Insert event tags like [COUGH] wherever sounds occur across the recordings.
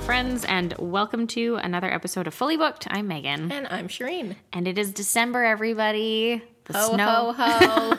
friends, and welcome to another episode of Fully Booked. I'm Megan, And I'm Shireen. and it is December, everybody. The Ho, snow, ho, ho.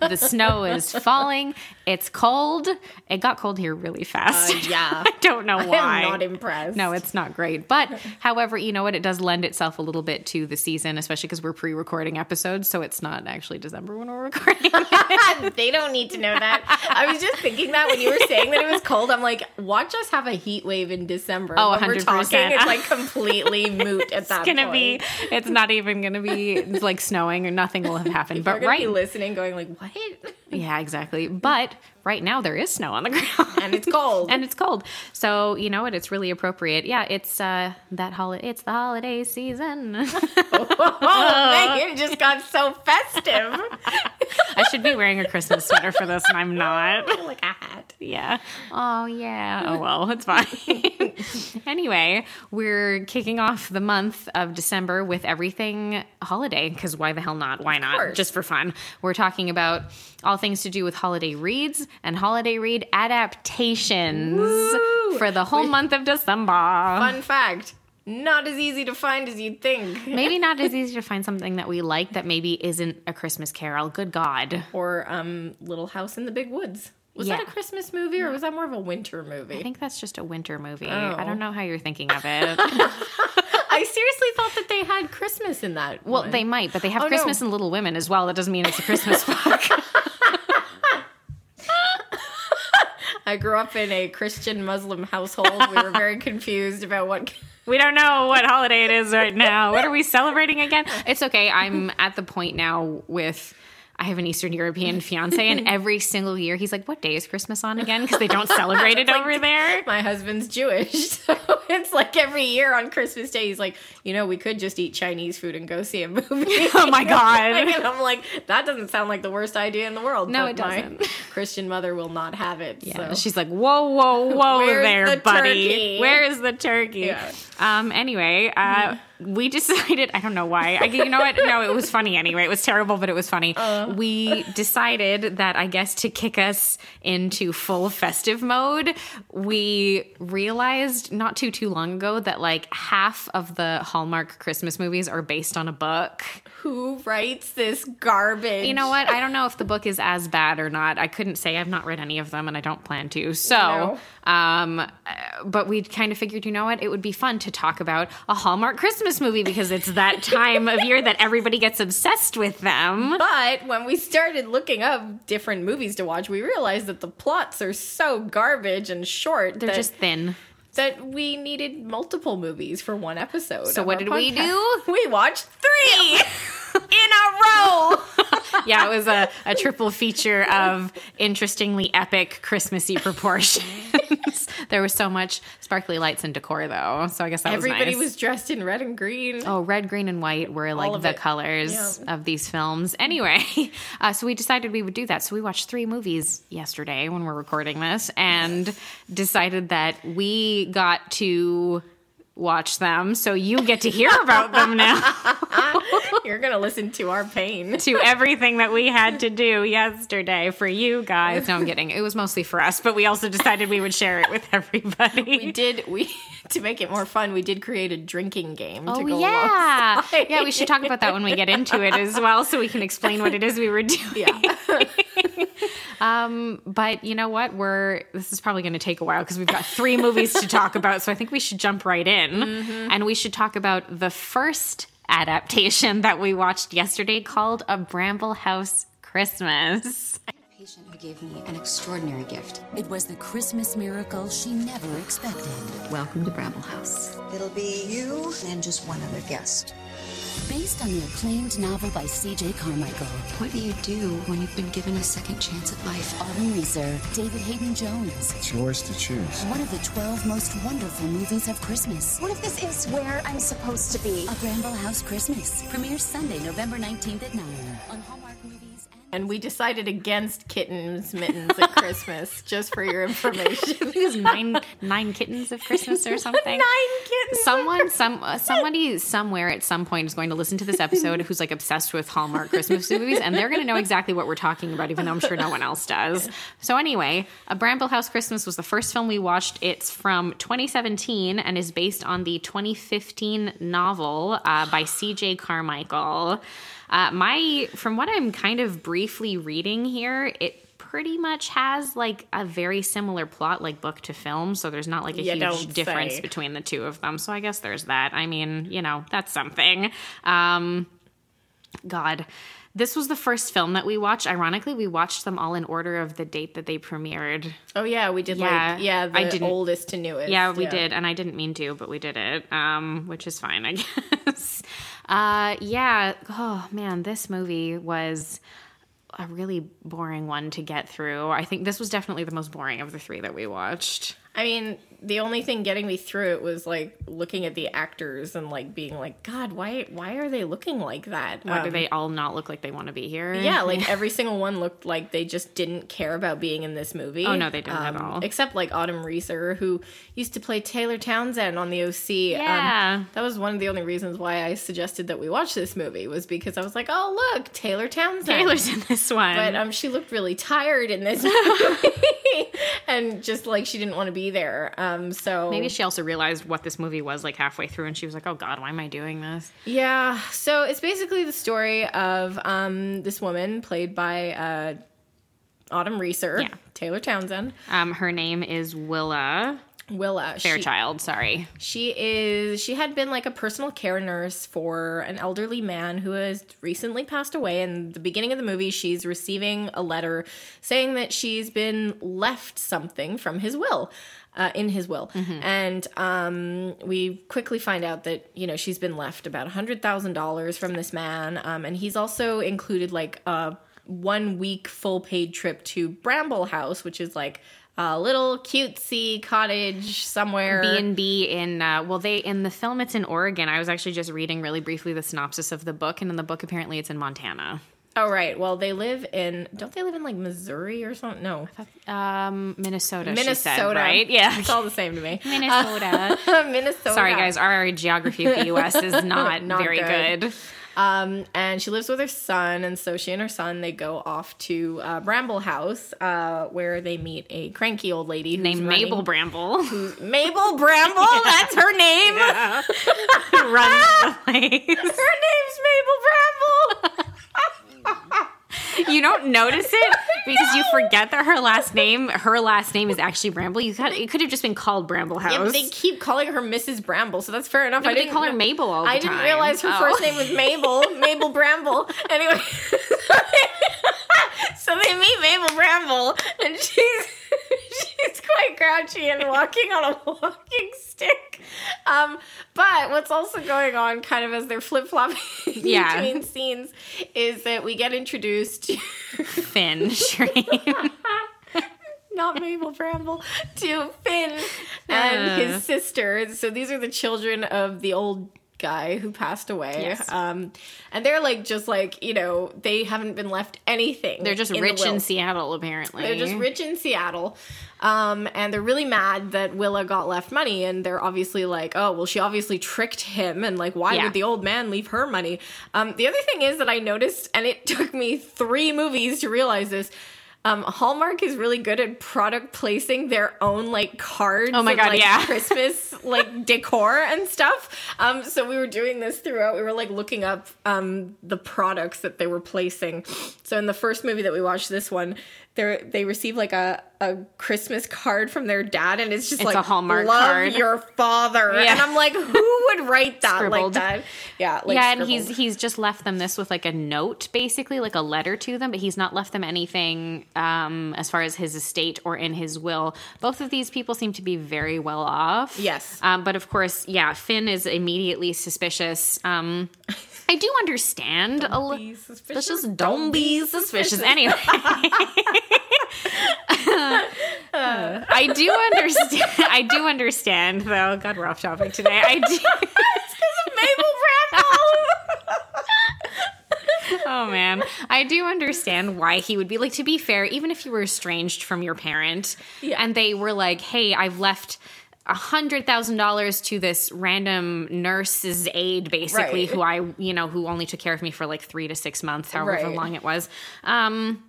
[LAUGHS] the snow is falling. It's cold. It got cold here really fast. Uh, yeah. [LAUGHS] I don't know why. I'm not impressed. No, it's not great. But however, you know what? It does lend itself a little bit to the season, especially because we're pre-recording episodes, so it's not actually December when we're recording. [LAUGHS] they don't need to know that. I was just thinking that when you were saying that it was cold, I'm like, watch us have a heat wave in December. Oh, when we're 100%. talking, it's like completely moot at that it's gonna point. be. It's not even gonna be like snowing or nothing will have People [LAUGHS] But right, listening, going like, what? yeah, exactly. But right now there is snow on the [LAUGHS] ground. And it's cold. [LAUGHS] and it's cold. So you know what? It's really appropriate. Yeah, it's uh that holiday. It's the holiday season. [LAUGHS] oh, Megan just got so festive. I should be wearing a Christmas sweater for this, and I'm not. like a hat. Yeah. Oh, yeah. Oh, well, it's fine. anyway, we're kicking off the month of December with everything holiday because why the hell not? Why not? Just for fun. We're talking about all things to do with holiday reads and holiday read adaptations Woo! for the whole month of December. Fun fact. Not as easy to find as you'd think. [LAUGHS] Maybe not as easy to find something that we like that maybe isn't a Christmas carol. Good God. Or um, Little House in the Big Woods. Was that a Christmas movie or was that more of a winter movie? I think that's just a winter movie. Oh. I don't know how you're thinking of it. [LAUGHS] I seriously thought that they had Christmas in that. Well, one. they might, but they have Oh, no. Christmas and Little Women as well. That doesn't mean it's a Christmas [LAUGHS] book. I grew up in a Christian Muslim household. We were very [LAUGHS] confused about what. [LAUGHS] we don't know what holiday it is right now. What are we celebrating again? [LAUGHS] It's okay. I'm at the point now with. I have an Eastern European [LAUGHS] fiance, and every single year he's like, "What day is Christmas on again?" Because they don't [LAUGHS] celebrate it over there. [LAUGHS] My husband's Jewish, so it's like every year on Christmas Day, he's like, you know, we could just eat Chinese food and go see a movie. Oh my god! and I'm like, that doesn't sound like the worst idea in the world. No, it doesn't. Christian mother will not have it. Yeah, so. she's like, "Whoa, whoa, whoa, there, the buddy. turkey?" Where is the turkey?" Yeah. Um. Anyway, uh, we [LAUGHS] decided. I don't know why. I, you know what? No, it was funny anyway. It was terrible, but it was funny. Uh. we decided that I guess to kick us into full festive mode, we realized not too too long ago that like half of the Hallmark Christmas movies are based on a book. Who writes this garbage? You know what? I don't know if the book is as bad or not. I couldn't say. I've not read any of them, and I don't plan to. So, No. um, but we kind of figured, you know what? It would be fun to talk about a Hallmark Christmas movie because it's that [LAUGHS] time of year that everybody gets obsessed with them. But when we started looking up different movies to watch, we realized that the plots are so garbage and short They're that, just thin. that we needed multiple movies for one episode. So what did we podcast. do? [LAUGHS] We watched three [LAUGHS] in a row. [LAUGHS] Yeah, it was a, a triple feature of interestingly epic Christmassy proportions. [LAUGHS] there was so much sparkly lights and decor, though. So I guess that Everybody was nice. was dressed in red and green. Oh, red, green, and white were like the it. colors Yeah. of these films. Anyway, [LAUGHS] uh, so we decided we would do that. So we watched three movies yesterday when we're recording this and decided that we got to watch them. So you get to hear about them now [LAUGHS] You're gonna listen to our pain. [LAUGHS] to everything that we had to do yesterday for you guys. No, I'm kidding. It was mostly for us, but we also decided we would share it with everybody. We did we [LAUGHS] to make it more fun. We did create a drinking game. to Oh go yeah, alongside. yeah. We should talk about that when we get into it as well, so we can explain what it is we were doing. Yeah. Um, but you know what? We're this is probably going to take a while because we've got three movies to talk about. So I think we should jump right in, Mm-hmm. and we should talk about the first adaptation [LAUGHS] that we watched yesterday called A Bramble House Christmas. Patient who gave me an extraordinary gift. It was the Christmas miracle she never expected. Welcome to Bramble House. It'll be you and just one other guest. Based on the acclaimed novel by C.J. Carmichael, What do you do when you've been given a second chance at life? Autumn Reeser, David Haydn-Jones. It's yours to choose. One of the 12 most wonderful movies of Christmas. What if this is where I'm supposed to be? A Bramble House Christmas premieres Sunday, November 19th at 9 on Hallmark Movies and we decided against kittens mittens at Christmas, [LAUGHS] just for your information. I think it was nine nine kittens of Christmas or [LAUGHS] something. Nine kittens. Someone, some uh, somebody somewhere at some point is going to listen to this episode who's like obsessed with Hallmark Christmas [LAUGHS] movies, and they're going to know exactly what we're talking about, even though I'm sure no one else does. So anyway, A Bramble House Christmas was the first film we watched. It's from 2017 and is based on the 2015 novel uh, by C.J. Carmichael. Uh, my, from what I'm kind of briefly reading here, it pretty much has like a very similar plot, like book to film. So there's not like a You huge difference say. between the two of them. So I guess there's that. I mean, you know, that's something. Um, God. This was the first film that we watched. Ironically, we watched them all in order of the date that they premiered. Oh yeah, we did Yeah, like yeah, the I didn't- oldest to newest. Yeah, we did, and I didn't mean to, but we did it, um, which is fine, I [LAUGHS] guess. Uh, yeah. Oh man, this movie was a really boring one to get through. I think this was definitely the most boring of the three that we watched. I mean, the only thing getting me through it was like looking at the actors and like being like, God, why why are they looking like that? Why do Um, they all not look like they want to be here? Yeah, [LAUGHS] like every single one looked like they just didn't care about being in this movie. Um, Oh, no, they didn't at all. Except like Autumn Reeser, who used to play Taylor Townsend on the OC. Yeah. Um, that was one of the only reasons why I suggested that we watch this movie was because I was like, oh look, Taylor Townsend. Taylor's in this one. But um, she looked really tired in this [LAUGHS] movie, and just like she didn't want to be there. Um, so Maybe she also realized what this movie was like halfway through, and she was like, "Oh God, why am I doing this?" Yeah. So it's basically the story of um, this woman played by uh, Autumn Reeser, Yeah. Taylor Townsend, Um, her name is Willa Willa. She, Fairchild. Sorry. she is. She had been like a personal care nurse for an elderly man who has recently passed away. In the beginning of the movie, she's receiving a letter saying that she's been left something from his will. Uh, in his will, and um, we quickly find out that you know she's been left about a hundred thousand dollars from this man, um, and he's also included like a one week full paid trip to Bramble House, which is like a little cutesy cottage somewhere. B and B in uh, well, they in the film it's in Oregon. I was actually just reading really briefly the synopsis of the book, and in the book apparently it's in Montana. Oh right. Well, they live in. Don't they live in like Missouri or something? No, Um, Minnesota. Minnesota. said, right? Yeah, it's all the same to me. [LAUGHS] Minnesota. [LAUGHS] Minnesota. Sorry, guys. Our geography of the [LAUGHS] U.S. is not, Not very good. good. Um, and she lives with her son, and so she and her son they go off to uh, Bramble House, uh, where they meet a cranky old lady who's Named running- Mabel Bramble. Mabel Bramble. That's her name. runs the place. Her name's Mabel Bramble. [LAUGHS] You don't notice it [LAUGHS] because you forget that her last name, her last name is actually Bramble. You could, it could have just been called Bramble House. Yeah, but they keep calling her Mrs. Bramble, so that's fair enough. No, I they didn't call her Mabel all the time? I didn't realize her Oh. first name was Mabel, Mabel Bramble. [LAUGHS] Anyway, [LAUGHS] so they meet Mabel Bramble, and she's [LAUGHS] she's quite grouchy and walking on a walking stick. Um, but what's also going on, kind of as they're flip flopping [LAUGHS] Yeah. between scenes, is that we get introduced. to Finn Shreve. not Mabel Bramble, to Finn and Uh. his sister. So these are the children of the old guy who passed away. Yes. Um, and they're like, just like, you know, they haven't been left anything. They're just in the rich in. Seattle, apparently. They're just rich in Seattle. Um, and they're really mad that Willa got left money. And they're obviously like, oh, well, she obviously tricked him. And like, why Yeah. would the old man leave her money? Um, the other thing is that I noticed, and it [LAUGHS] took me three movies to realize this. Um, Hallmark is really good at product placing their own like cards. Oh my and, God, like, yeah. [LAUGHS] Christmas like decor and stuff. Um, so we were doing this throughout. We were like looking up um the products that they were placing. So in the first movie that we watched, this one, they they receive like a a Christmas card from their dad, and it's just It's like a Hallmark love card." your father. [LAUGHS] Yeah. And I'm like, who would write that Scribbled. like that? Yeah, like yeah, and he's he's just left them this with like a note, basically like a letter to them, but he's not left them anything um, as far as his estate or in his will. Both of these people seem to be very well off. Yes. um, but of course, yeah, Finn is immediately suspicious. Um, [LAUGHS] I do understand a be little. suspicious. Suspicious. Don't be suspicious. Anyway, [LAUGHS] I do understand. [LAUGHS] I do understand, though. God, we're off topic today. I do. [LAUGHS] It's because of Mabel Bramble. oh man, I do understand why he would be like. To be fair, even if you were estranged from your parent, Yeah. and they were like, "Hey, I've left." A hundred thousand dollars to this random nurse's aide, basically, Right. who I, you know, who only took care of me for like three to six months, however Right. long it was. Um,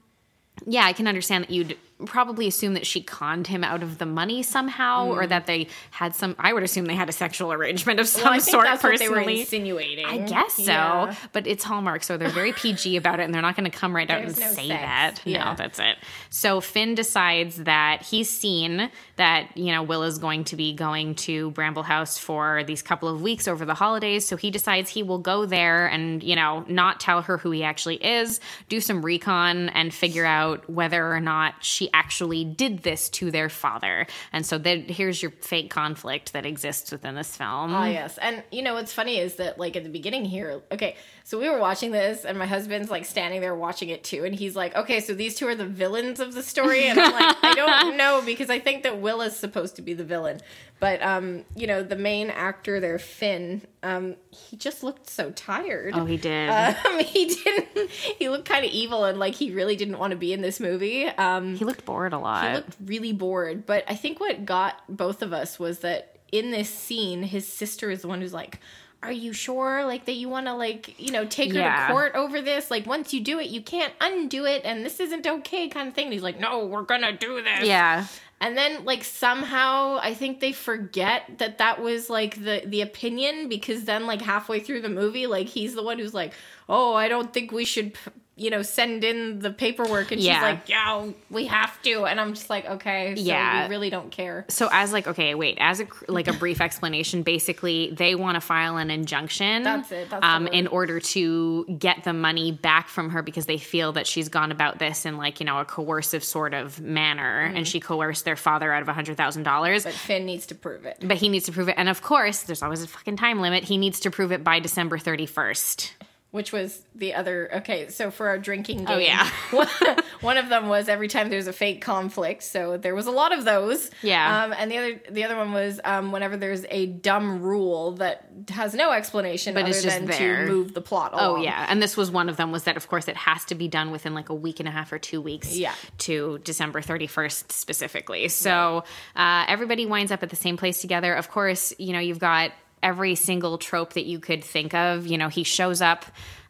yeah, I can understand that you'd probably assume that she conned him out of the money somehow, or that they had some. I would assume they had a sexual arrangement of some Mm. Well, sort. that's what they personally, were insinuating. I guess so, Yeah. but it's Hallmark, so they're very PG about it, and they're not going to come right out There's and no say sex. that. Yeah. No, that's it. So Finn decides that he's seen that you know Will is going to be going to Bramble House for these couple of weeks over the holidays, so he decides he will go there and you know not tell her who he actually is, do some recon, and figure out whether or not she actually did this to their father. And so then here's your fake conflict that exists within this film. Ah, yes. And you know what's funny is that like at the beginning here, okay, so we were watching this and my husband's like standing there watching it too, and he's like, Okay, so these two are the villains of the story, and I'm like, I don't [LAUGHS] know because I think that Will is supposed to be the villain. But um, you know, the main actor there, Finn, um, he just looked so tired. Oh, he did. [LAUGHS] Um, he didn't. He looked kind of evil, and like he really didn't want to be in this movie. Um, he looked bored a lot. he looked really bored. But I think what got both of us was that in this scene, his sister is the one who's like, "Are you sure, like that you want to, like, you know, take her Yeah. to court over this? Like, once you do it, you can't undo it, and this isn't okay, kind of thing." And he's like, "No, we're gonna do this." yeah. And then like somehow I think they forget that that was like the the opinion because then like halfway through the movie like he's the one who's like, "Oh, I don't think we should p- you know, send in the paperwork and Yeah. she's like, "Yeah, we have to." And I'm just like, "Okay, so Yeah. we really don't care." So as like okay, wait, as a like a brief [LAUGHS] explanation, basically they want to file an injunction. That's it, that's um, in order to get the money back from her because they feel that she's gone about this in like you know a coercive sort of manner, and she coerced their father out of a hundred thousand dollars. But Finn needs to prove it. But he needs to prove it, and of course, there's always a fucking time limit. He needs to prove it by December thirty first. Which was the other okay, so for our drinking game. Oh, yeah. [LAUGHS] one, of them was every time there's a fake conflict. So there was a lot of those. Yeah. Um, and the other the other one was um, whenever there's a dumb rule that has no explanation But other it's just than there. to move the plot Oh yeah, and this was one of them. Was that of course it has to be done within like a week and a half or two weeks. Yeah. To December thirty first specifically. So uh, everybody winds up at the same place together. Of course, you know you've got every single trope that you could think of. You know he shows up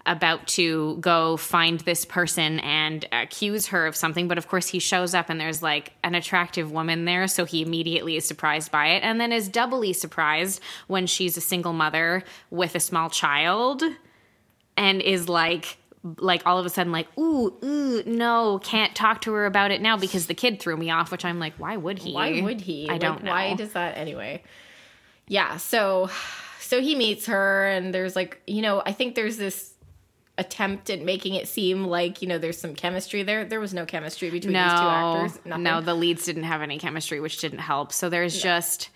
about to go find this person and accuse her of something but of course he shows up and there's like an attractive woman there so he immediately is surprised by it and then is doubly surprised when she's a single mother with a small child and is like like all of a sudden like ooh ooh no can't talk to her about it now because the kid threw me off which i'm like why would he Why would he? i don't know Why does that anyway? Yeah, so so he meets her and there's like, you know, I think there's this attempt at making it seem like, you know, there's some chemistry there. There was no chemistry between these two actors. Nothing. no the leads didn't have any chemistry which didn't help so there's just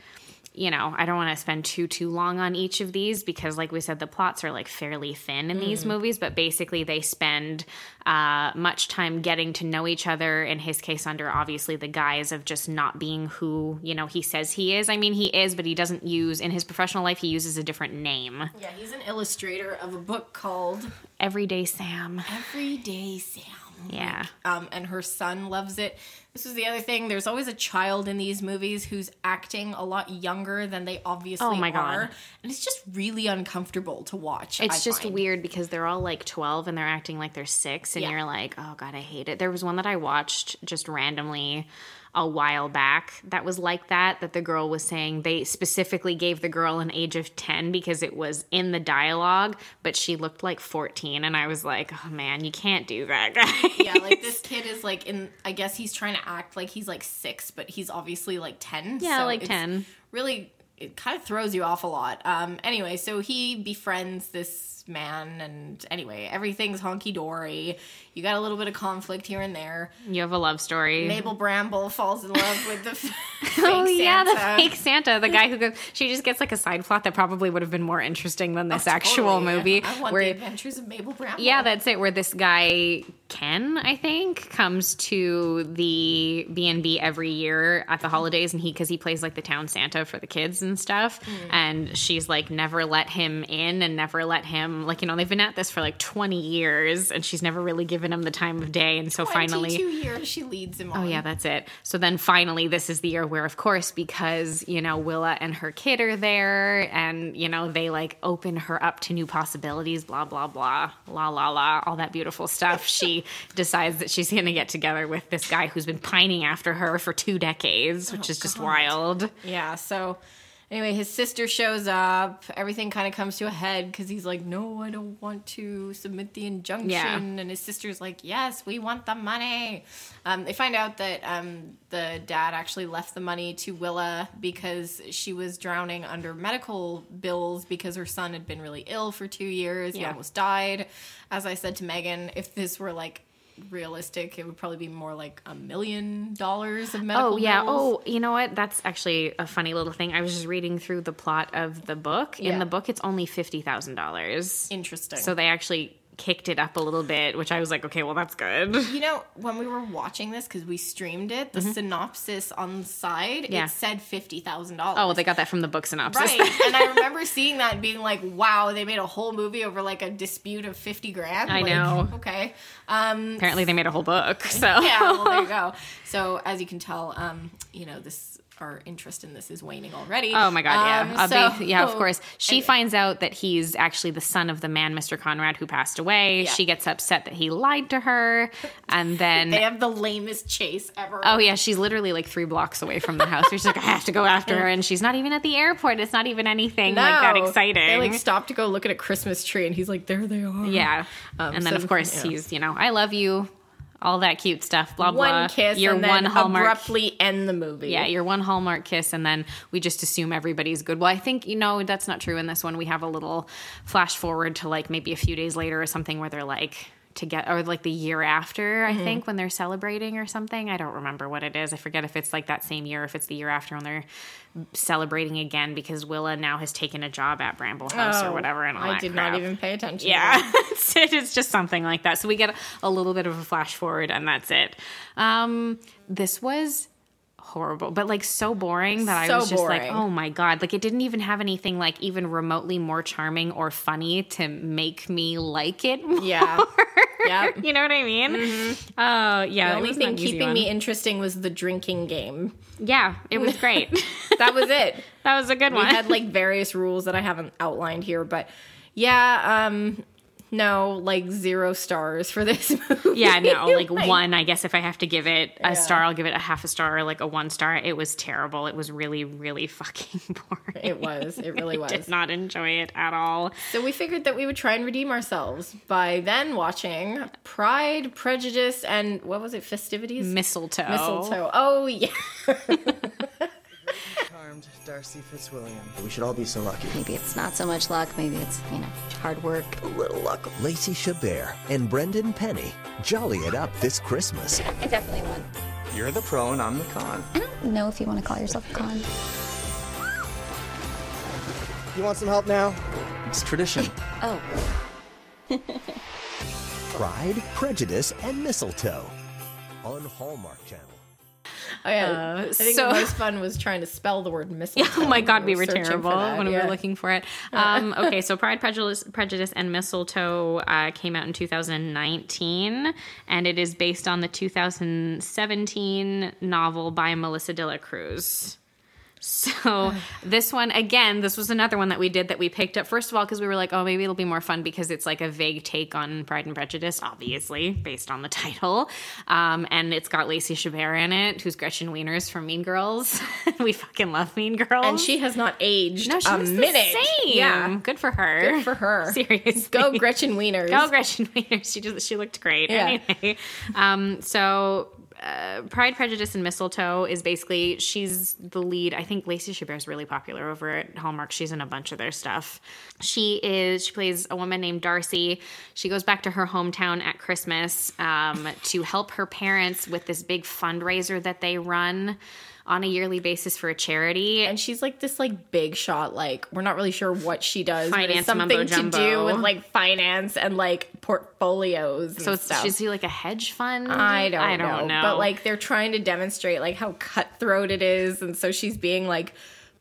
you know i don't want to spend too too long on each of these because like we said the plots are like fairly thin in Mm. these movies but basically they spend uh, much time getting to know each other in his case under obviously the guise of just not being who you know he says he is i mean he is but he doesn't use in his professional life he uses a different name yeah, he's an illustrator of a book called everyday sam Everyday Sam. yeah um, and her son loves it. This is the other thing. There's always a child in these movies who's acting a lot younger than they obviously Oh my God. are, and it's just really uncomfortable to watch. It's I just find. weird because they're all like 12 and they're acting like they're six, and Yeah. you're like, oh God, I hate it. There was one that I watched just randomly a while back that was like that, that the girl was saying they specifically gave the girl an age of 10 because it was in the dialogue, but she looked like 14. And I was like, oh man, you can't do that, [LAUGHS] guys. yeah, like this kid is like in. I guess he's trying to act like he's like six, but he's obviously like ten. Yeah, so like it's 10. Really, it kind of throws you off a lot. Um. Anyway, so he befriends this man, and anyway, everything's honky dory. You got a little bit of conflict here and there. You have a love story. Mabel Bramble falls in love with the [LAUGHS] f- [LAUGHS] Oh fake yeah, the fake Santa, the guy who goes. She just gets like a side plot that probably would have been more interesting than this actual Oh, Totally. movie. I want where the adventures of Mabel Bramble. Yeah, that's it. Where this guy Ken, I think, comes to the B and B every year at the holidays, and he because he plays like the town Santa for the kids and stuff. Mm. And she's like never let him in and never let him like you know they've been at this for like 20 years and she's never really given him the time of day. And so finally, two years she leads him on. Oh yeah, that's it. So then finally this is the year where of course because, you know, Willa and her kid are there and, you know, they like open her up to new possibilities, blah blah blah, la la la, all that beautiful stuff. [LAUGHS] she decides that she's going to get together with this guy who's been pining after her for 2 decades, oh, which is just wild. Yeah, so anyway, his sister shows up. Everything kind of comes to a head because he's like, No, I don't want to submit the injunction. Yeah. And his sister's like, Yes, we want the money. Um, they find out that um, the dad actually left the money to Willa because she was drowning under medical bills because her son had been really ill for two years. He Yeah. almost died. As I said to Megan, if this were like, realistic it would probably be more like a million dollars of medical Oh yeah. bills. Oh, you know what? That's actually a funny little thing. I was just reading through the plot of the book. Yeah. In the book, it's only fifty thousand dollars. interesting So they actually kicked it up a little bit, which I was like, okay, well, that's good. You know, when we were watching this because we streamed it, the synopsis on the side Mm-hmm. Yeah. it said fifty thousand dollars. Oh, they got that from the book synopsis. right. [LAUGHS] and I remember seeing that and being like, "Wow, they made a whole movie over like a dispute of fifty grand." I Like, know. Okay. Um, Apparently, they made a whole book. [LAUGHS] So yeah. Well, there you go. [LAUGHS] So as you can tell, um, you know this our interest in this is waning already. Oh my god, yeah, Um, so- big- yeah. Of course, she anyway. finds out that he's actually the son of the man, Mr. Conrad, who passed away. Yeah. She gets upset that he lied to her, and [LAUGHS] then They have the lamest chase ever. Oh yeah, she's literally like three blocks away from the house. She's like, I have to go after her, and she's not even at the airport. It's not even anything like that exciting. They like stop to go look at a Christmas tree, and he's like, "There they are." yeah, Um, and then so, of course yeah. he's you know, I love you, all that cute stuff. Blah blah. One kiss, Your and then one hallmark. abruptly end the movie. Yeah, your one hallmark kiss, and then we just assume everybody's good. Well, I think you know that's not true in this one. We have a little flash forward to like maybe a few days later or something where they're like together, or like the year after. I think when they're celebrating or something. I don't remember what it is. I forget if it's like that same year, or if it's the year after when they're celebrating again because Willa now has taken a job at Bramble House or Oh, whatever. And all I did crap. not even pay attention. Yeah, [LAUGHS] it's, it's just something like that. So we get a little bit of a flash forward, and that's it. Um, this was horrible, but like so boring that So I was just like, oh my god! Like it didn't even have anything like even remotely more charming or funny to make me like it. [LAUGHS] More. Yeah. Yep. [LAUGHS] you know what I mean? Oh yeah. The only thing not an easy keeping one. me interesting was the drinking game. yeah, it was great. [LAUGHS] That was it. that was a good we one. We had like various rules that I haven't outlined here, but yeah, um no, like zero stars for this [LAUGHS] movie. Yeah, no, [LAUGHS] like one. I guess if I have to give it a Yeah. star, I'll give it a half a star, or like a one star. It was terrible. It was really, really [LAUGHS] fucking boring. It was. It really I was. did not enjoy it at all. So we figured that we would try and redeem ourselves by then watching Pride, Prejudice, and what was it? Festivities? Mistletoe. Mistletoe. Oh yeah. Charmed Darcy Fitzwilliam. We should all be so lucky. Maybe it's not so much luck, maybe it's, you know, hard work. A little luck. Lacey Chabert and Brendan Penny jolly it up this Christmas. I definitely won. You're the pro and I'm the con. I don't know if you want to call yourself a con. You want some help now? It's tradition. [LAUGHS] Oh, [LAUGHS] Pride, Prejudice, and Mistletoe on Hallmark Channel. Oh, yeah. I think so- the most fun was trying to spell the word [LAUGHS] mistletoe. Oh my god, we were were terrible when we were looking for it. [LAUGHS] Um, okay, so Pride, Prejudice, Prejudice, and Mistletoe uh, came out in 2019, and it is based on the 2017 novel by Melissa de la Cruz. So this one again, this was another one that we did that we picked up first of all because we were like, oh, maybe it'll be more fun because it's like a vague take on Pride and Prejudice, obviously based on the [LAUGHS] title, um, and it's got Lacey Chabert in it, who's Gretchen Wieners from Mean Girls. [LAUGHS] we fucking love Mean Girls, And she has not aged no, she a minute. the same. Yeah. good for her. Good for her. [LAUGHS] Seriously, Go Gretchen Wieners. Go Gretchen Wieners. She just she looked great. Yeah. Anyway, um, so uh, Pride, Prejudice, and Mistletoe is basically she's the lead. I think Lacey Chabert is really popular over at Hallmark. She's in a bunch of their stuff. She is she plays a woman named Darcy. She goes back to her hometown at Christmas um, to help her parents with this big fundraiser that they run on a yearly basis for a charity. and she's like this like big shot like we're not really sure what she does Finance it's something mumbo to do with like finance and like portfolios so it's, stuff she's he like a hedge fund. I don't, I don't know. But like they're trying to demonstrate like how cutthroat it is, and so she's being like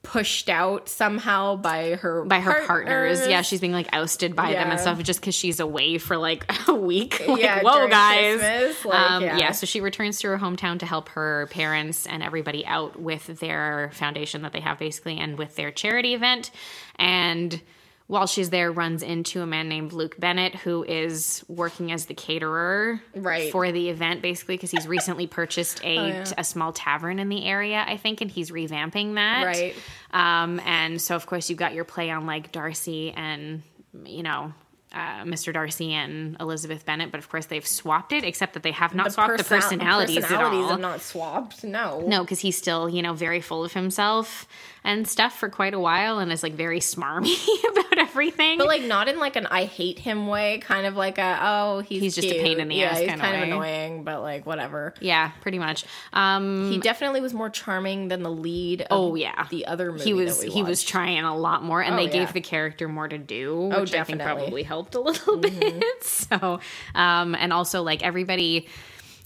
pushed out somehow by her by her partners. Yeah, partners. she's being like ousted by them and stuff just because she's away for like [LAUGHS] a week. Like, Yeah, whoa, guys. Like, um, yeah. yeah, so she returns to her hometown to help her parents and everybody out with their foundation that they have basically and with their charity event. And while she's there, runs into a man named Luke Bennett who is working as the caterer Right. for the event, basically because he's recently purchased [LAUGHS] a Oh, yeah. a small tavern in the area, I think, and he's revamping that. Right. Um, and so, of course, you've got your play on like Darcy and, you know, uh, Mr. Darcy and Elizabeth Bennet, but of course they've swapped it, except that they have not swapped the person- personalities, personalities at all. not swapped. No, no, because he's still, you know, very full of himself and stuff for quite a while and is like very smarmy [LAUGHS] about everything. But like not in like an I hate him way, kind of like a oh he's He's just a pain in the yeah, ass he's kind of annoying, but like whatever. yeah, pretty much. Um, He definitely was more charming than the lead. Of Oh yeah, the other movie he was he was trying a lot more, and Oh, they yeah. gave the character more to do, which Oh, I think definitely. Probably helped a little [LAUGHS] bit. So, um, and also like everybody,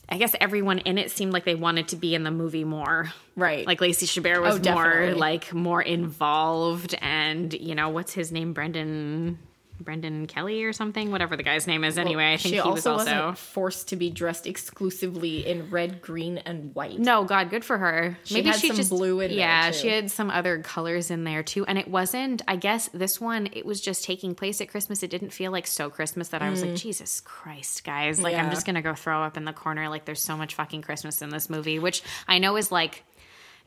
I guess everyone in it seemed like they wanted to be in the movie more. right. Like Lacey Chabert was Oh, more like more involved, and you know what's his name, Brendan. Brendan Kelly or something, whatever the guy's name is. Anyway, I think she he was also also wasn't forced to be dressed exclusively in red, green, and white. No, God, good for her. Maybe she had some blue in there, yeah, she had some other colors in there too, and it wasn't. I guess this one it was just taking place at Christmas. It didn't feel like so Christmas that I was like, Jesus Christ, guys! Like I'm Mm. Just gonna go throw up in the corner. Like there's so much fucking Christmas in this movie, which I know is like.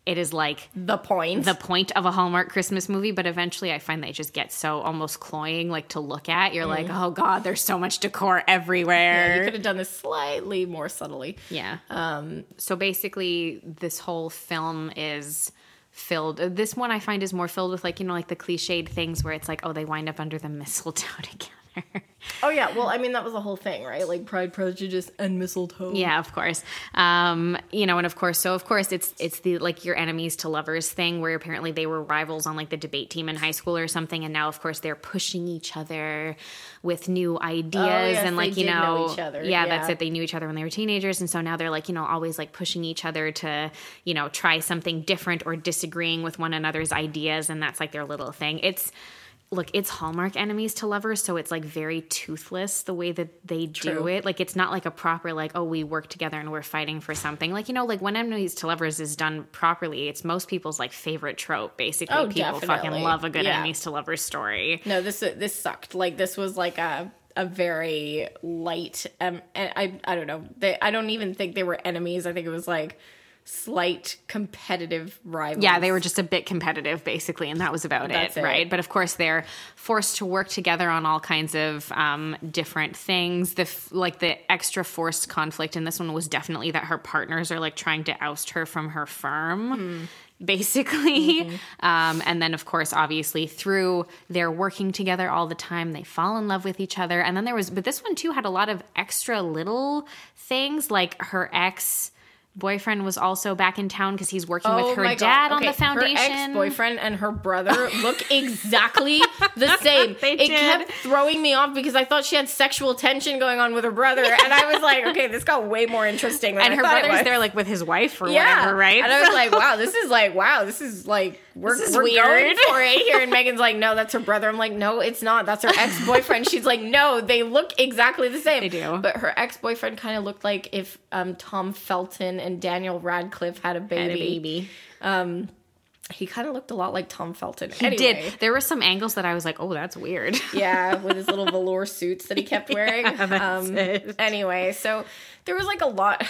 It is like the point. the point of a Hallmark Christmas movie, but eventually I find they just get so almost cloying, like to look at. You're like, oh god, there's so much decor Mm. yeah, everywhere. you could have done this slightly more subtly. Yeah. Um, so basically, this whole film is filled. This one I find is more filled with like you know like the cliched things where it's like oh they wind up under the mistletoe [LAUGHS] together. [LAUGHS] Oh yeah, well I mean that was the whole thing, right? Like Pride, Prejudice, and mistletoe. yeah, of course. Um, you know, and of course, so of course it's it's the like your enemies to lovers thing where apparently they were rivals on like the debate team in high school or something, and now of course they're pushing each other with new ideas Oh, yes, and like you know, know each other, yeah, that's it. They knew each other when they were teenagers, and so now they're like you know always like pushing each other to you know try something different or disagreeing with one another's ideas, and that's like their little thing. It's look, it's Hallmark enemies to lovers, so it's like very toothless the way that they do True. it. Like it's not like a proper like oh we work together and we're fighting for something. Like you know like when enemies to lovers is done properly, it's most people's like favorite trope. Basically, Oh, people fucking love a good Yeah. enemies to lovers story. No, this this sucked. Like this was like a a very light. Um, and I I don't know. They I don't even think they were enemies. I think it was like slight competitive rivals. Yeah, they were just a bit competitive, basically, and that was about it, it. right? But of course, they're forced to work together on all kinds of um, different things. The f- like the extra forced conflict in this one was definitely that her partners are like trying to oust her from her firm. Basically, um, and then of course, obviously, through their working together all the time, they fall in love with each other. And then there was, but this one too had a lot of extra little things, like her ex boyfriend was also back in town because he's working with her Oh dad God. on the foundation. Her ex-boyfriend and her brother [LAUGHS] look exactly the [LAUGHS] same. They it did. kept throwing me off because I thought she had sexual tension going on with her brother, and I was like, okay, this got way more interesting. Than and I her brother's was. there like with his wife or yeah, whatever, right? And I was like, [LAUGHS] wow, this is like, wow, this is like, we're, This is we're going weird. for it here. And Megan's like, no, that's her brother. I'm like, no, it's not. That's her ex boyfriend. She's like, no, they look exactly the same. They do. But her ex boyfriend kind of looked like if um, Tom Felton and Daniel Radcliffe had a baby. Had a baby. He kind of looked a lot like Tom Felton. He did. There were some angles that I was like, oh, that's weird. [LAUGHS] yeah, with his little velour suits that he kept [LAUGHS] wearing. um, it. Anyway, so there was like a lot.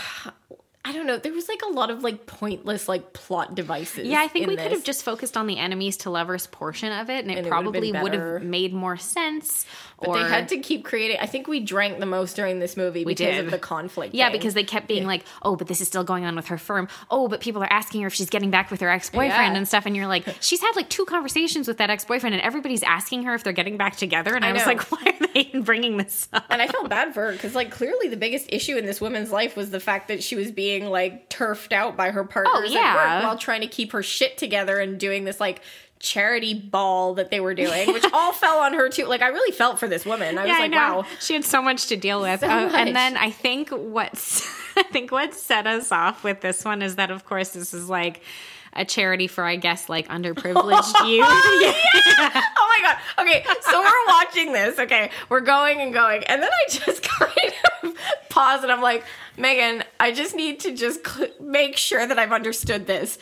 I don't know. There was like a lot of like pointless like plot devices. Yeah, I think in we could have just focused on the enemies to lovers portion of it, and it And it probably would have made more sense. But they had to keep creating. I think we drank the most during this movie because did. of the conflict. Yeah, thing. because they kept being like, "Oh, but this is still going on with her firm. Oh, but people are asking her if she's getting back with her ex-boyfriend Yeah. and stuff." And you're like, [LAUGHS] "She's had like two conversations with that ex-boyfriend, and everybody's asking her if they're getting back together." And I, I was like, [LAUGHS] "Why are they bringing this up?" And I felt bad for her because, like, clearly the biggest issue in this woman's life was the fact that she was being like turfed out by her partners Oh, yeah. at work while trying to keep her shit together and doing this like charity ball that they were doing, which all [LAUGHS] fell on her too. Like, I really felt for this woman. I was like, wow. she had so much to deal with. So Uh, and then I think what's [LAUGHS] I think what set us off with this one is that of course this is like a charity for, I guess, like underprivileged [LAUGHS] youth. oh my god. Okay, so we're watching this. Okay, we're going and going, and then I just kind of pause and I'm like, Megan, I just need to just cl- make sure that I've understood this.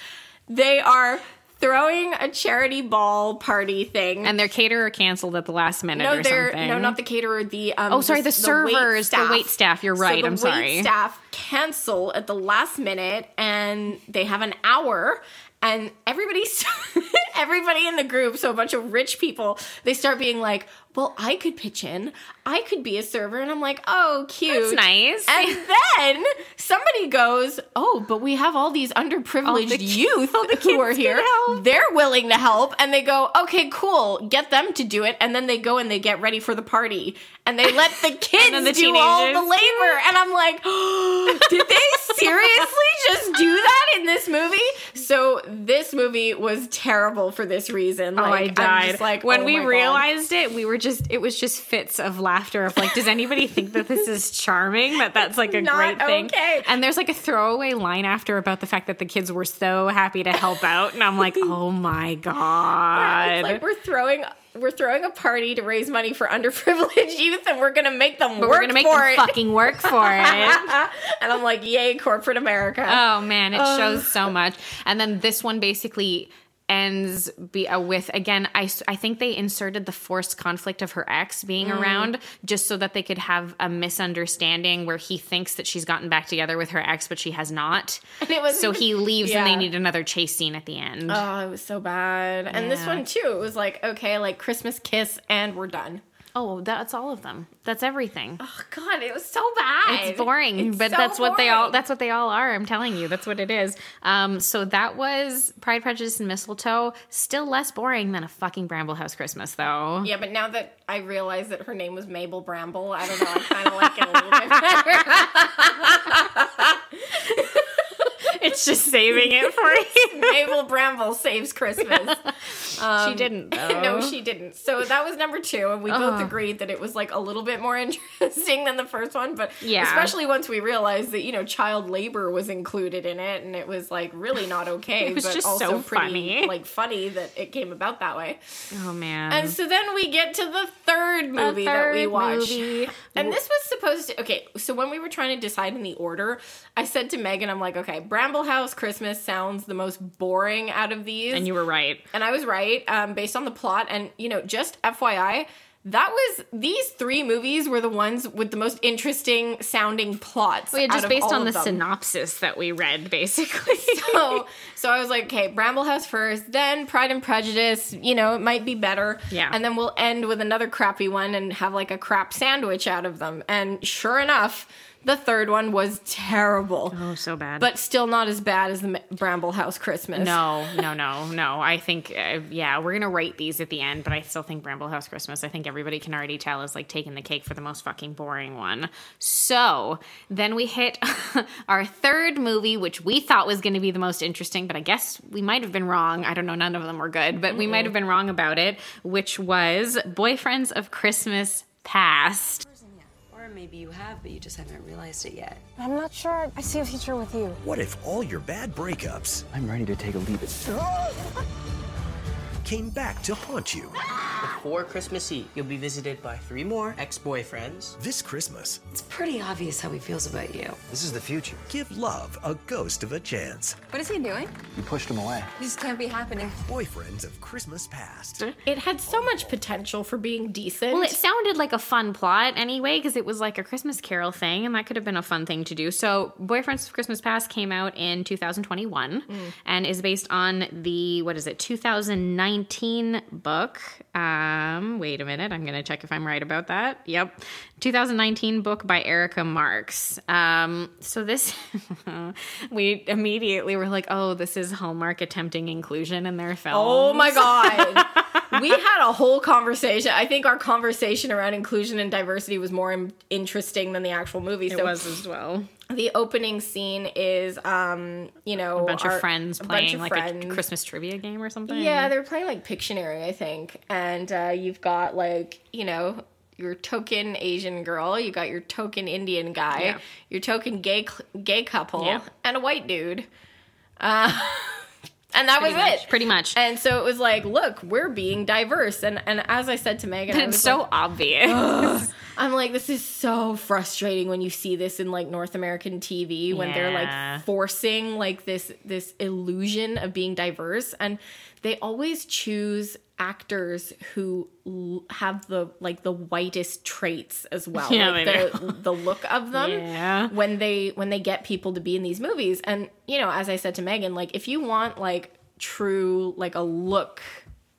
They are throwing a charity ball party thing. And their caterer canceled at the last minute no, or they're something. no, not the caterer. The um, Oh, sorry, the servers, the wait staff. You're So right, the I'm wait sorry. Staff cancel at the last minute, and they have an hour. And everybody's [LAUGHS] everybody in the group, so a bunch of rich people, they start being like, "Well, I could pitch in. I could be a server." And I'm like, "Oh, cute, That's nice. And [LAUGHS] then somebody goes, "Oh, but we have all these underprivileged the ki- youth all the who are here. They're willing to help." And they go, "Okay, cool. Get them to do it." And then they go and they get ready for the party, and they let the [LAUGHS] kids the do all the labor. And I'm like, [GASPS] "Did they [LAUGHS] seriously just do that in this movie?" So this movie was terrible for this reason. Oh, I Like, died. like when oh we my God. realized it, we were just it was just fits of laughter of like, does anybody think that this is charming? That that's like a Not great thing. okay. And there's like a throwaway line after about the fact that the kids were so happy to help out, and I'm like, [LAUGHS] oh my god. It's like we're throwing we're throwing a party to raise money for underprivileged [LAUGHS] youth, and we're gonna make them but work we're gonna make for them it. fucking work for it. [LAUGHS] and I'm like, yay, corporate America. Oh man, it shows um, so much. And then this one basically ends be, uh, with again I, I think they inserted the forced conflict of her ex being Mm. around just so that they could have a misunderstanding where he thinks that she's gotten back together with her ex but she has not [LAUGHS] And it was- so he leaves and they need another chase scene at the end Oh, it was so bad. And this one too, it was like, okay, like Christmas kiss and we're done. Oh that's all of them that's everything Oh god, it was so bad. It's boring, It's but so that's what they all. That's what they all are. I'm telling you, that's what it is. Um, so that was Pride, Prejudice, and Mistletoe. Still less boring than a fucking Bramble House Christmas, though. Yeah, but now that I realize that her name was Mabel Bramble, I don't know, I kind of like it a little bit better. [LAUGHS] It's just saving it for [LAUGHS] you. Mabel Bramble saves Christmas. [LAUGHS] she um, didn't, [LAUGHS] though. no, she didn't. So that was number two, and we both uh-huh. agreed that it was like a little bit more interesting than the first one. But Yeah. especially once we realized that you know child labor was included in it, and it was like really not okay. It was but just also so pretty funny. like funny that it came about that way. Oh man. And so then we get to the third movie that we watched. movie. And this was supposed to okay, so when we were trying to decide in the order, I said to Megan, I'm like, okay, Bramble House Christmas sounds the most boring out of these. and you were right. And I was right, um, based on the plot. And, you know, just FYI, that was these three movies were the ones with the most interesting sounding plots. Well, yeah, just based on the them. synopsis that we read, [LAUGHS] basically. So, so I was like, okay, Bramble House first, then Pride and Prejudice. You know, it might be better. Yeah. And then we'll end with another crappy one and have like a crap sandwich out of them. And sure enough, the third one was terrible. oh, so bad. But still not as bad as the Bramble House Christmas. no, no, no, no. I think, uh, yeah, we're gonna rate these at the end, but I still think Bramble House Christmas. I think everybody can already tell is like taking the cake for the most fucking boring one. So then we hit [LAUGHS] our third movie, which we thought was gonna be the most interesting, but I guess we might have been wrong. I don't know. None of them were good, but we might have been wrong about it. Which was Boyfriends of Christmas Past. Or maybe you have, but you just haven't realized it yet. I'm not sure I see a future with you. What if all your bad breakups I'm ready to take a leap. [LAUGHS] came back to haunt you Before Christmas Eve, you'll be visited by three more ex-boyfriends. this Christmas? It's pretty obvious how he feels about you. This is the future. Give love a ghost of a chance. What is he doing? You pushed him away. This can't be happening. Boyfriends of Christmas Past. It had so much potential for being decent. Well, it sounded like a fun plot anyway, because it was like a Christmas Carol thing, and that could have been a fun thing to do. So, Boyfriends of Christmas Past came out in 2021 mm. and is based on the, what is it, 2019 book. Um, wait a minute, I'm going to check if I'm right about that. Yep. 2019 book by Erica Marks. Um, so, this, [LAUGHS] we immediately were like, oh, this is Hallmark attempting inclusion in their film. Oh my god. [LAUGHS] we had a whole conversation. I think our conversation around inclusion and diversity was more im- interesting than the actual movie. It so was as well. The opening scene is um, you know, a bunch our- of friends playing of like friends. a Christmas trivia game or something. Yeah, they're playing like Pictionary, I think. And uh, you've got like, you know, your token Asian girl, you got your token Indian guy, Yeah. your token gay gay couple, Yeah. and a white dude. Uh, [LAUGHS] and that Pretty was much, it. pretty much. And so it was like, look, we're being diverse. And and as I said to Megan, I [LAUGHS] it's so like, obvious. [LAUGHS] I'm like, this is so frustrating when you see this in like North American TV when they're like forcing like this this illusion of being diverse, and they always choose actors who l- have the like the whitest traits as well, Yeah, like the [LAUGHS] the look of them. Yeah. When they when they get people to be in these movies, and you know, as I said to Megan, like if you want like true like a look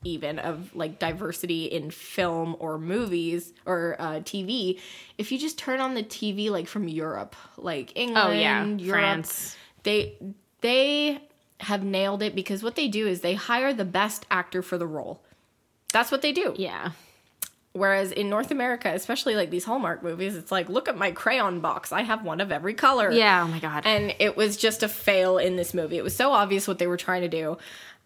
even of like diversity in film or movies or uh, TV, if you just turn on the TV like from Europe, like England, Oh, yeah. Europe, France. they they have nailed it because what they do is they hire the best actor for the role. That's what they do. yeah. Whereas in North America, especially like these Hallmark movies, it's like, look at my crayon box. I have one of every color. Yeah. Oh my god. And it was just a fail in this movie. It was so obvious what they were trying to do.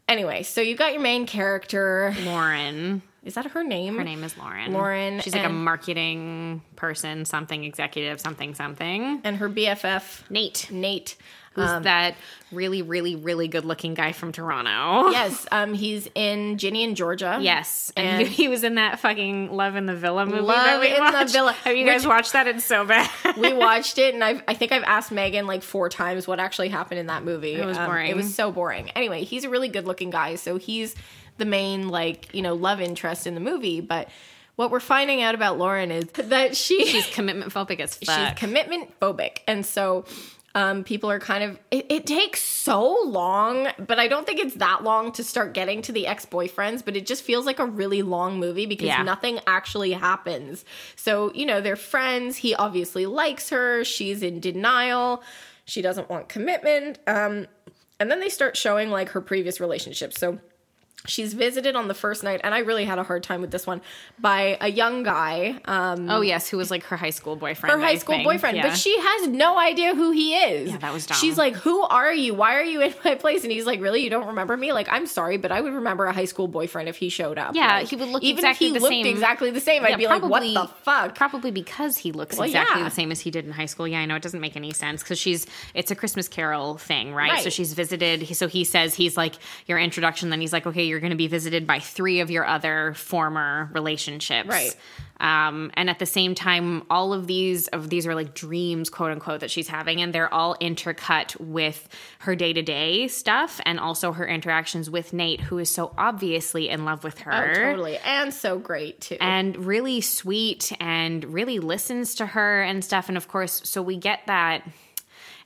Anyway, so you got your main character. Lauren. Is that her name? Her name is Lauren. Lauren, She's like a marketing person, something executive, something something. And her BFF, Nate, Nate. Who's Um, that really, really, really good-looking guy from Toronto. yes, um, he's in Ginny and Georgia. Yes, and, And- [LAUGHS] he was in that fucking Love in the Villa movie. Love in the watched. Villa, [LAUGHS] Have you guys which- watched that? It's so bad. we [LAUGHS] watched it, and I've, I think I've asked Megan like four times what actually happened in that movie. It was Um, boring. it was so boring. Anyway, he's a really good looking guy, so he's the main like you know love interest in the movie. But what we're finding out about Lauren is that she She's commitment phobic as fuck. she's commitment phobic, and so. Um, people are kind of it, it takes so long but i don't think it's that long to start getting to the ex-boyfriends but it just feels like a really long movie because Yeah. nothing actually happens. So you know they're friends. He obviously likes her. She's in denial. She doesn't want commitment. Um and then they start showing like her previous relationships so she's visited on the first night and i really had a hard time with this one by a young guy um oh yes, who was like her high school boyfriend? her high school boyfriend, Yeah. but she has no idea who he is. Yeah, that was dumb. She's like, "Who are you? Why are you in my place?" And he's like, "Really? You don't remember me? Like, I'm sorry, but I would remember a high school boyfriend if he showed up. Yeah, Like, he would look even exactly if he the looked same. exactly the same. I'd Yeah, be like, "What the fuck?" Probably because he looks Well, exactly yeah. the same as he did in high school. Yeah, I know it doesn't make any sense because she's it's a Christmas Carol thing, right? So she's visited. So he says he's like your introduction. Then he's like, okay, you're going to be visited by three of your other former relationships, Right. Um, and at the same time, all of these of these are like dreams, quote unquote, that she's having, and they're all intercut with her day to day stuff and also her interactions with Nate, who is so obviously in love with her Oh, totally, and so great too. and really sweet and really listens to her and stuff and of course so we get that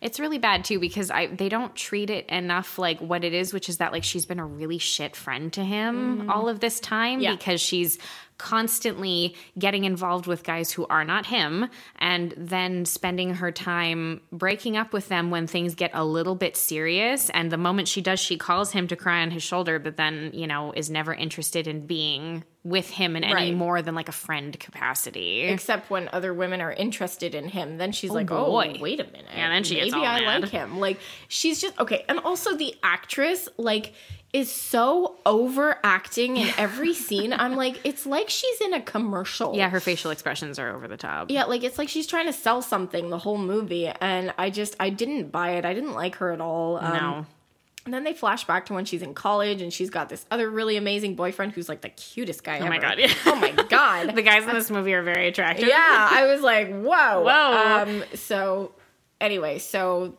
it's really bad too because I they don't treat it enough like what it is which is that like she's been a really shit friend to him mm-hmm. all of this time Yeah. because she's constantly getting involved with guys who are not him and then spending her time breaking up with them when things get a little bit serious and the moment she does she calls him to cry on his shoulder but then you know is never interested in being with him in any Right. more than like a friend capacity Except when other women are interested in him, then she's like, boy. "Oh, wait a minute, Yeah, then she maybe I mad. like him." Like she's just okay, and also the actress like is so overacting in every [LAUGHS] scene. I'm like, it's like she's in a commercial. yeah her facial expressions are over the top Yeah, like it's like she's trying to sell something the whole movie, and I just I didn't buy it. I didn't like her at all. Um, no And then they flash back to when she's in college, and she's got this other really amazing boyfriend who's like the cutest guy. Ever. Oh my god yeah Oh my god. [LAUGHS] the guys in this movie are very attractive yeah, I was like, whoa, Whoa. Um, so anyway, so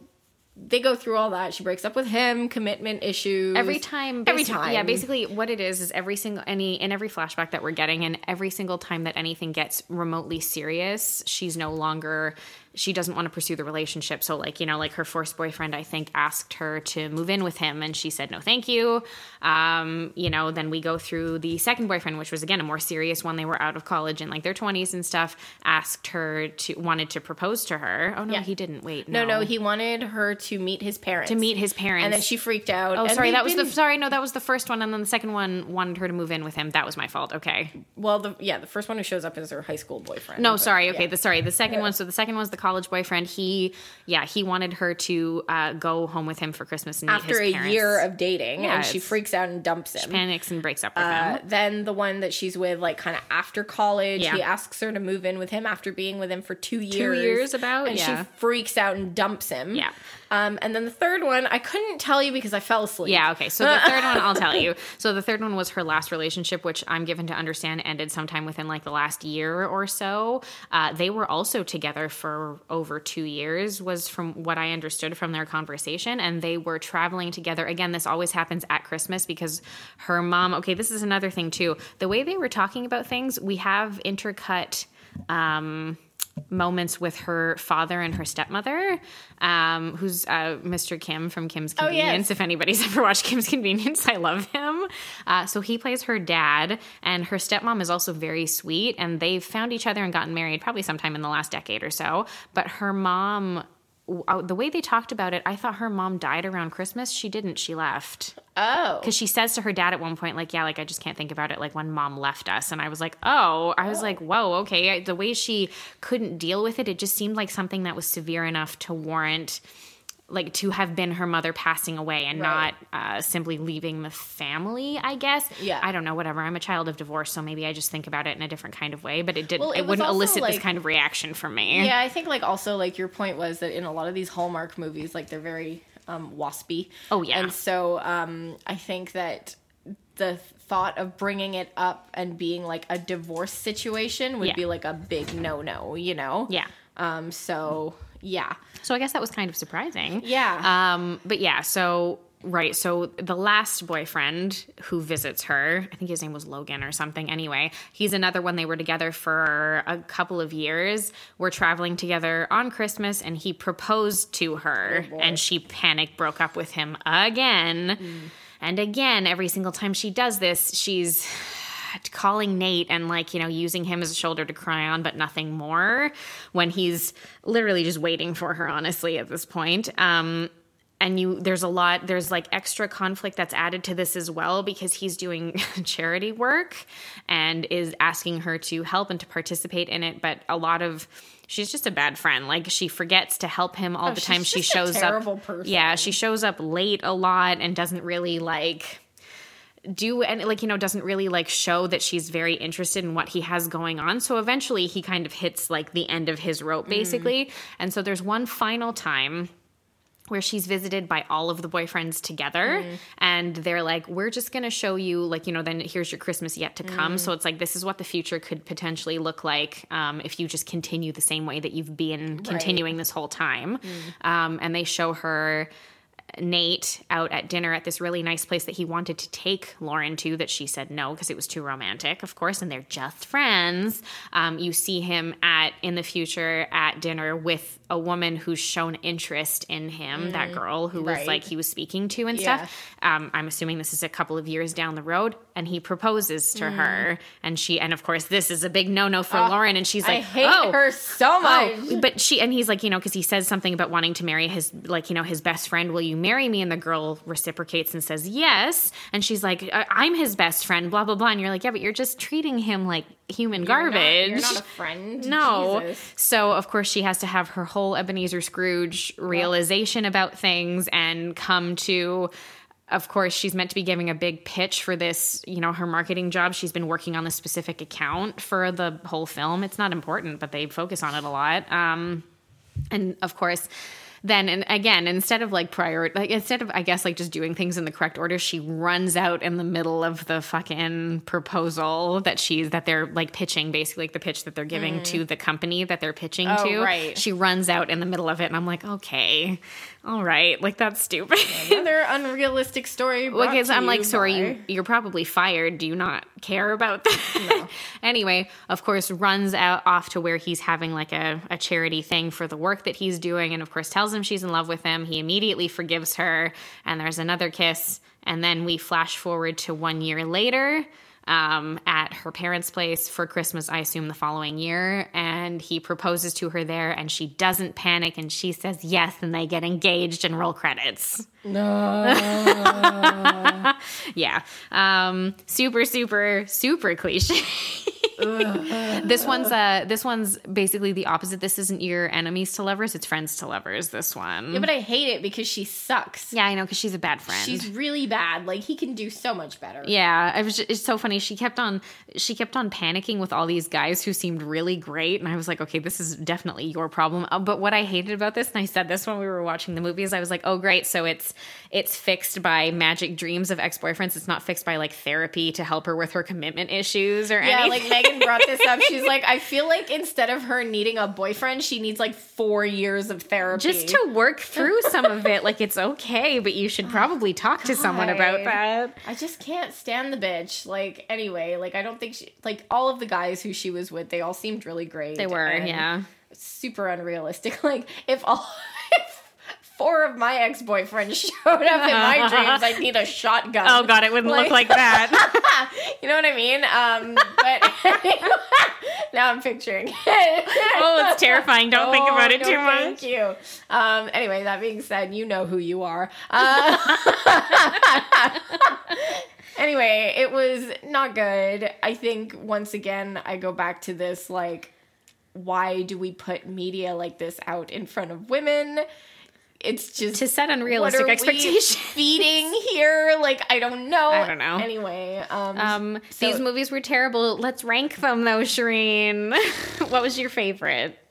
they go through all that. She breaks up with him, commitment issues. every time every time, yeah basically what it is is every single any in every flashback that we're getting and every single time that anything gets remotely serious she's no longer she doesn't want to pursue the relationship so like you know like her first boyfriend i think asked her to move in with him and she said no thank you um you know then we go through the second boyfriend which was again a more serious one they were out of college in like their 20s and stuff asked her to wanted to propose to her oh no Yeah. he didn't wait No, no, he wanted her to meet his parents. to meet his parents and then she freaked out. Oh, And sorry. That was the sorry. No, that was the first one, and then the second one wanted her to move in with him. That was my fault. Okay. well, the yeah, the first one who shows up is her high school boyfriend. No, but sorry. Okay. yeah. The sorry. The second one. So the second one's the college boyfriend. He, yeah, he wanted her to uh, go home with him for Christmas and meet after a parents. year of dating, Yeah, and she freaks out and dumps him. panics and breaks up with Uh, him. then the one that she's with, like kind of after college, Yeah. he asks her to move in with him after being with him for two years. Two years about, and yeah. she freaks out and dumps him. Yeah. Um, and then the third one, I couldn't tell you because I fell asleep. Yeah, okay. So the [LAUGHS] third one, I'll tell you. So the third one was her last relationship, which I'm given to understand ended sometime within like the last year or so. Uh, they were also together for over two years, was from what I understood from their conversation. And they were traveling together. Again, this always happens at Christmas because her mom, okay, this is another thing too. The way they were talking about things, we have intercut. Um, moments with her father and her stepmother, um, who's uh, Mr. Kim from Kim's Oh, yes. Convenience. If anybody's [LAUGHS] ever watched Kim's Convenience, I love him. Uh, so he plays her dad, and her stepmom is also very sweet. And they've found each other and gotten married probably sometime in the last decade or so. But her mom. Uh, The way they talked about it, I thought her mom died around Christmas. She didn't. She left. Oh. Because she says to her dad at one point, like, yeah, like, I just can't think about it, like, when mom left us. And I was like, oh, I was like, whoa, okay. The way she couldn't deal with it, it just seemed like something that was severe enough to warrant, like, to have been her mother passing away and Right. not uh, simply leaving the family, I guess. Yeah. I don't know, whatever. I'm a child of divorce, so maybe I just think about it in a different kind of way, but it didn't, Well, it it, wouldn't elicit this kind of reaction from me. Yeah, I think like also like your point was that in a lot of these Hallmark movies, like they're very um, waspy. Oh, yeah. and so um, I think that the thought of bringing it up and being like a divorce situation would Yeah. be like a big no no, you know? Yeah. Um. So yeah. So I guess that was kind of surprising. Yeah. Um, but yeah, so right, so the last boyfriend who visits her, I think his name was Logan or something. Anyway, he's another one. They were together for a couple of years. We're traveling together on Christmas, and he proposed to her, and she panic broke up with him again. And again, every single time she does this, she's calling Nate and like, you know, using him as a shoulder to cry on, but nothing more when he's literally just waiting for her, honestly, at this point. Um, and you there's a lot there's like extra conflict that's added to this as well because he's doing [LAUGHS] charity work and is asking her to help and to participate in it but a lot of she's just a bad friend like she forgets to help him all Oh, the time she shows up person. yeah she shows up late a lot and doesn't really like do and like you know doesn't really like show that she's very interested in what he has going on. So eventually he kind of hits like the end of his rope basically. And so there's one final time where she's visited by all of the boyfriends together and they're like we're just going to show you like you know then here's your christmas yet to come. So it's like this is what the future could potentially look like um, if you just continue the same way that you've been continuing this whole time. Um, and they show her Nate out at dinner at this really nice place that he wanted to take Lauren to, that she said no because it was too romantic, of course, and they're just friends. Um, you see him at in the future at dinner with a woman who's shown interest in him, that girl who was like he was speaking to and Yeah. stuff. Um, I'm assuming this is a couple of years down the road, and he proposes to mm. her, and she, and of course, this is a big no no for oh, Lauren, and she's like I hate oh, her so oh. much. Oh, but she and he's like, you know, because he says something about wanting to marry his, like, you know, his best friend. Will you marry me? And the girl reciprocates and says yes. And she's like, "I- I'm his best friend. Blah blah blah. And you're like, yeah, but you're just treating him like human You're not- garbage. You're not, a friend. [LAUGHS] No. Jesus. So, of course, she has to have her whole Ebenezer Scrooge realization about things and come to. Of course, she's meant to be giving a big pitch for this, you know, her marketing job. She's been working on this specific account for the whole film. It's not important, but they focus on it a lot. Um, and of course, then and again, instead of like prior, like instead of I guess like just doing things in the correct order, she runs out in the middle of the fucking proposal that she's that they're like pitching, basically like the pitch that they're giving to mm. the company that they're pitching Oh, to. right. She runs out in the middle of it, and I'm like, okay, all right, like that's stupid. Another unrealistic story. [LAUGHS] Because I'm like, sorry, by- you, you're probably fired. Do you not care about that? [LAUGHS] anyway, of course, runs out off to where he's having like a, a charity thing for the work that he's doing, and of course, tells him she's in love with him. He immediately forgives her, and there's another kiss, and then we flash forward to one year later. Um, at her parents' place for Christmas, I assume the following year, and he proposes to her there, and she doesn't panic, and she says yes, and they get engaged and roll credits. [LAUGHS] yeah. Um, super, super, super cliche. [LAUGHS] this one's uh this one's basically the opposite. This isn't your enemies to lovers, it's friends to lovers. This one. Yeah, but I hate it because she sucks. yeah, I know because she's a bad friend. She's really bad. Like he can do so much better. Yeah, it was just, it's so funny. She kept on she kept on panicking with all these guys who seemed really great, and I was like, okay, this is definitely your problem. Uh, but what I hated about this, and I said this when we were watching the movie, is I was like, oh great, so it's it's fixed by magic dreams of ex boyfriends. It's not fixed by like therapy to help her with her commitment issues or anything. Yeah, anything. like Megan brought this up. [LAUGHS] She's like, I feel like instead of her needing a boyfriend, she needs like four years of therapy. just to work through some of it. Like it's okay, but you should [LAUGHS] oh, probably talk to someone about that. I just can't stand the bitch. Like, anyway, like I don't think she like all of the guys who she was with, they all seemed really great. They were, yeah. Super unrealistic. [LAUGHS] Like if all four of my ex boyfriends [LAUGHS] showed up in my dreams, I'd need a shotgun. Oh god, it wouldn't look like that. [LAUGHS] you know what I mean? Um, but [LAUGHS] now I'm picturing. oh, it's terrifying. Don't think about it Oh, no, too much. Thank you. Um, anyway, that being said, you know who you are. Uh, anyway, it was not good. I think once again, I go back to this like, why do we put media like this out in front of women? It's just To set unrealistic what are we expectations. [LAUGHS] feeding here. Like I don't know. I don't know. Anyway, um, Um, so- these movies were terrible. Let's rank them though, Shireen. [LAUGHS] what was your favorite? [LAUGHS]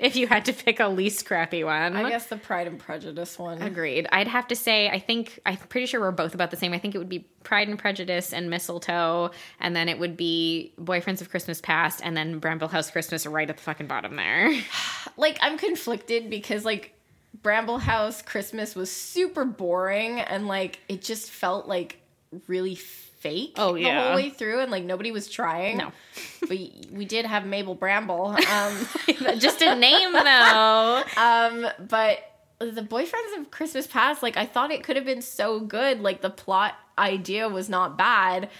If you had to pick a least crappy one. I guess the Pride and Prejudice one. Agreed. I'd have to say, I think, I'm pretty sure we're both about the same. I think it would be Pride and Prejudice and Mistletoe, and then it would be Boyfriends of Christmas Past, and then Bramble House Christmas right at the fucking bottom there. [SIGHS] like I'm conflicted because like Bramble House Christmas was super boring and like it just felt like really fake Oh, the whole way through and like nobody was trying. No. [LAUGHS] but we did have Mabel Bramble. Um [LAUGHS] Just a name, though. um but the boyfriends of Christmas Past, like I thought it could have been so good. Like the plot idea was not bad.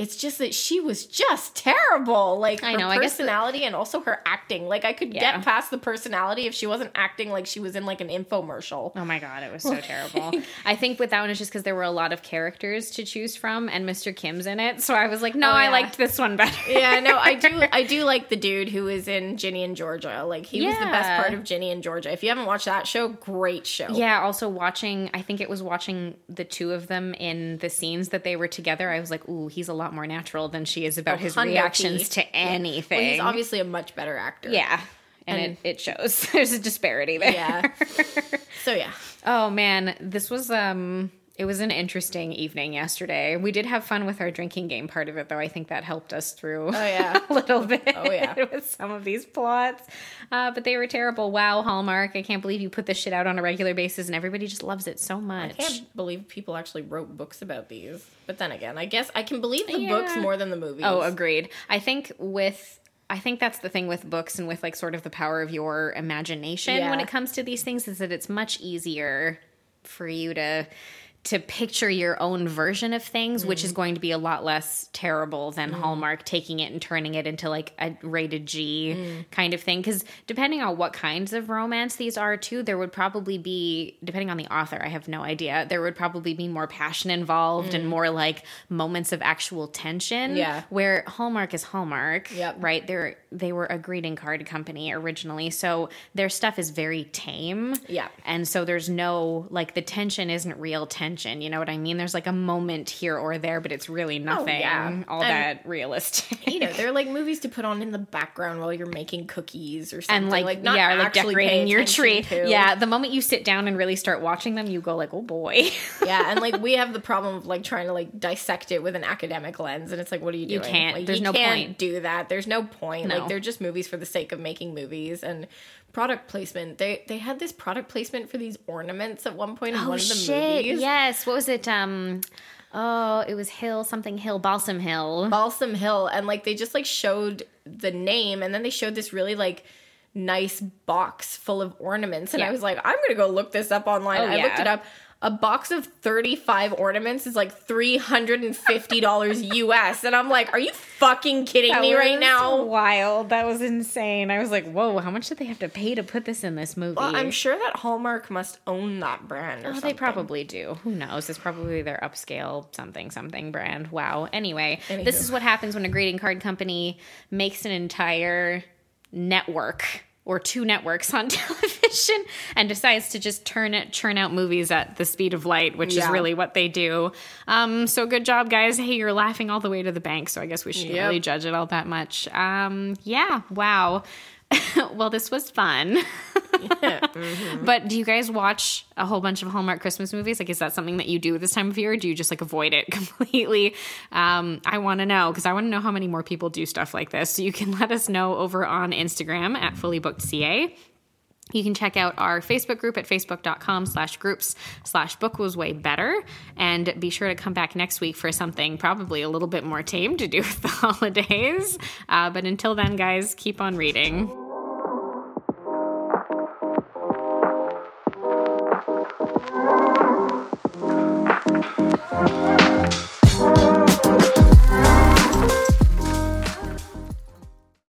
It's just that she was just terrible. Like I her know, I guess personality and also her acting. Like I could Yeah. get past the personality if she wasn't acting like she was in like an infomercial. Oh my god, it was so [LAUGHS] terrible. I think with that one, it's just because there were a lot of characters to choose from, and Mr. Kim's in it, so I was like, no, Oh, I liked this one better. yeah, no, I do. [LAUGHS] I do like the dude who is in Ginny and Georgia. Like he was the best part of Ginny and Georgia. If you haven't watched that show, great show. Yeah, also watching, I think it was watching the two of them in the scenes that they were together. I was like, ooh, he's a lot more natural than she is about Oh, his reactions to anything. Well, he's obviously a much better actor. yeah. And, And- it, it shows. [LAUGHS] There's a disparity there. Yeah. so yeah. [LAUGHS] Oh man, this was um it was an interesting evening yesterday. We did have fun with our drinking game part of it though. I think that helped us through Oh yeah. [LAUGHS] a little bit Oh, yeah. [LAUGHS] with some of these plots. Uh, but they were terrible. Wow, Hallmark. I can't believe you put this shit out on a regular basis and everybody just loves it so much. I can't believe people actually wrote books about these. But then again, I guess I can believe the Yeah. books more than the movies. Oh, agreed. I think with I think that's the thing with books and with like sort of the power of your imagination when it comes to these things is that it's much easier for you to to picture your own version of things, which Mm. is going to be a lot less terrible than Hallmark taking it and turning it into like a rated G Mm. kind of thing. Because depending on what kinds of romance these are, too, there would probably be, depending on the author, I have no idea, there would probably be more passion involved and more like moments of actual tension. Mm. Yeah. Where Hallmark is Hallmark, Yep. right? They're they were a greeting card company originally, so their stuff is very tame. Yeah. and so there's no like the tension isn't real tension. You know what I mean? There's like a moment here or there, but it's really oh, nothing. Oh, yeah. all And- that realistic. You know, they're like [LAUGHS] movies to put on in the background while you're making cookies or something. and like, not yeah, like decorating your tree. to. Yeah, the moment you sit down and really start watching them, you go like, oh boy. [LAUGHS] yeah, and like we have the problem of like trying to like dissect it with an academic lens, and it's like, what are you doing? You can't. Like, There's you no can't point. Do that. There's no point. No. Like they're just movies for the sake of making movies and product placement. They they had this product placement for these ornaments at one point in oh, one of the movies. Oh, Yes. What was it? Um, oh, it was Hill something Hill, Balsam Hill. Balsam Hill, and like they just like showed the name, and then they showed this really like nice box full of ornaments, and I was like, I'm gonna go look this up online. Oh, I looked it up. A box of 35 ornaments is like $350 US. [LAUGHS] And I'm like, are you fucking kidding That me right now? Wild. That was insane. I was like, whoa, how much did they have to pay to put this in this movie? Well, I'm sure that Hallmark must own that brand or Oh, something. they probably do. Who knows? It's probably their upscale something something brand. Wow. Anyway, this is what happens when a greeting card company makes an entire network or two networks on [LAUGHS] television and decides to just turn it churn out movies at the speed of light, which is really what they do. Um, so good job, guys. Hey, you're laughing all the way to the bank, so I guess we shouldn't Yep. really judge it all that much. Um, yeah, wow. [LAUGHS] well, this was fun. [LAUGHS] But do you guys watch a whole bunch of Hallmark Christmas movies? Like, is that something that you do this time of year? Or do you just like avoid it [LAUGHS] completely? Um, I want to know because I want to know how many more people do stuff like this. So you can let us know over on Instagram at fullybookedca. You can check out our Facebook group at facebook.com slash groups slash book was way better. And be sure to come back next week for something probably a little bit more tame to do with the holidays. Uh, but until then, guys, keep on reading.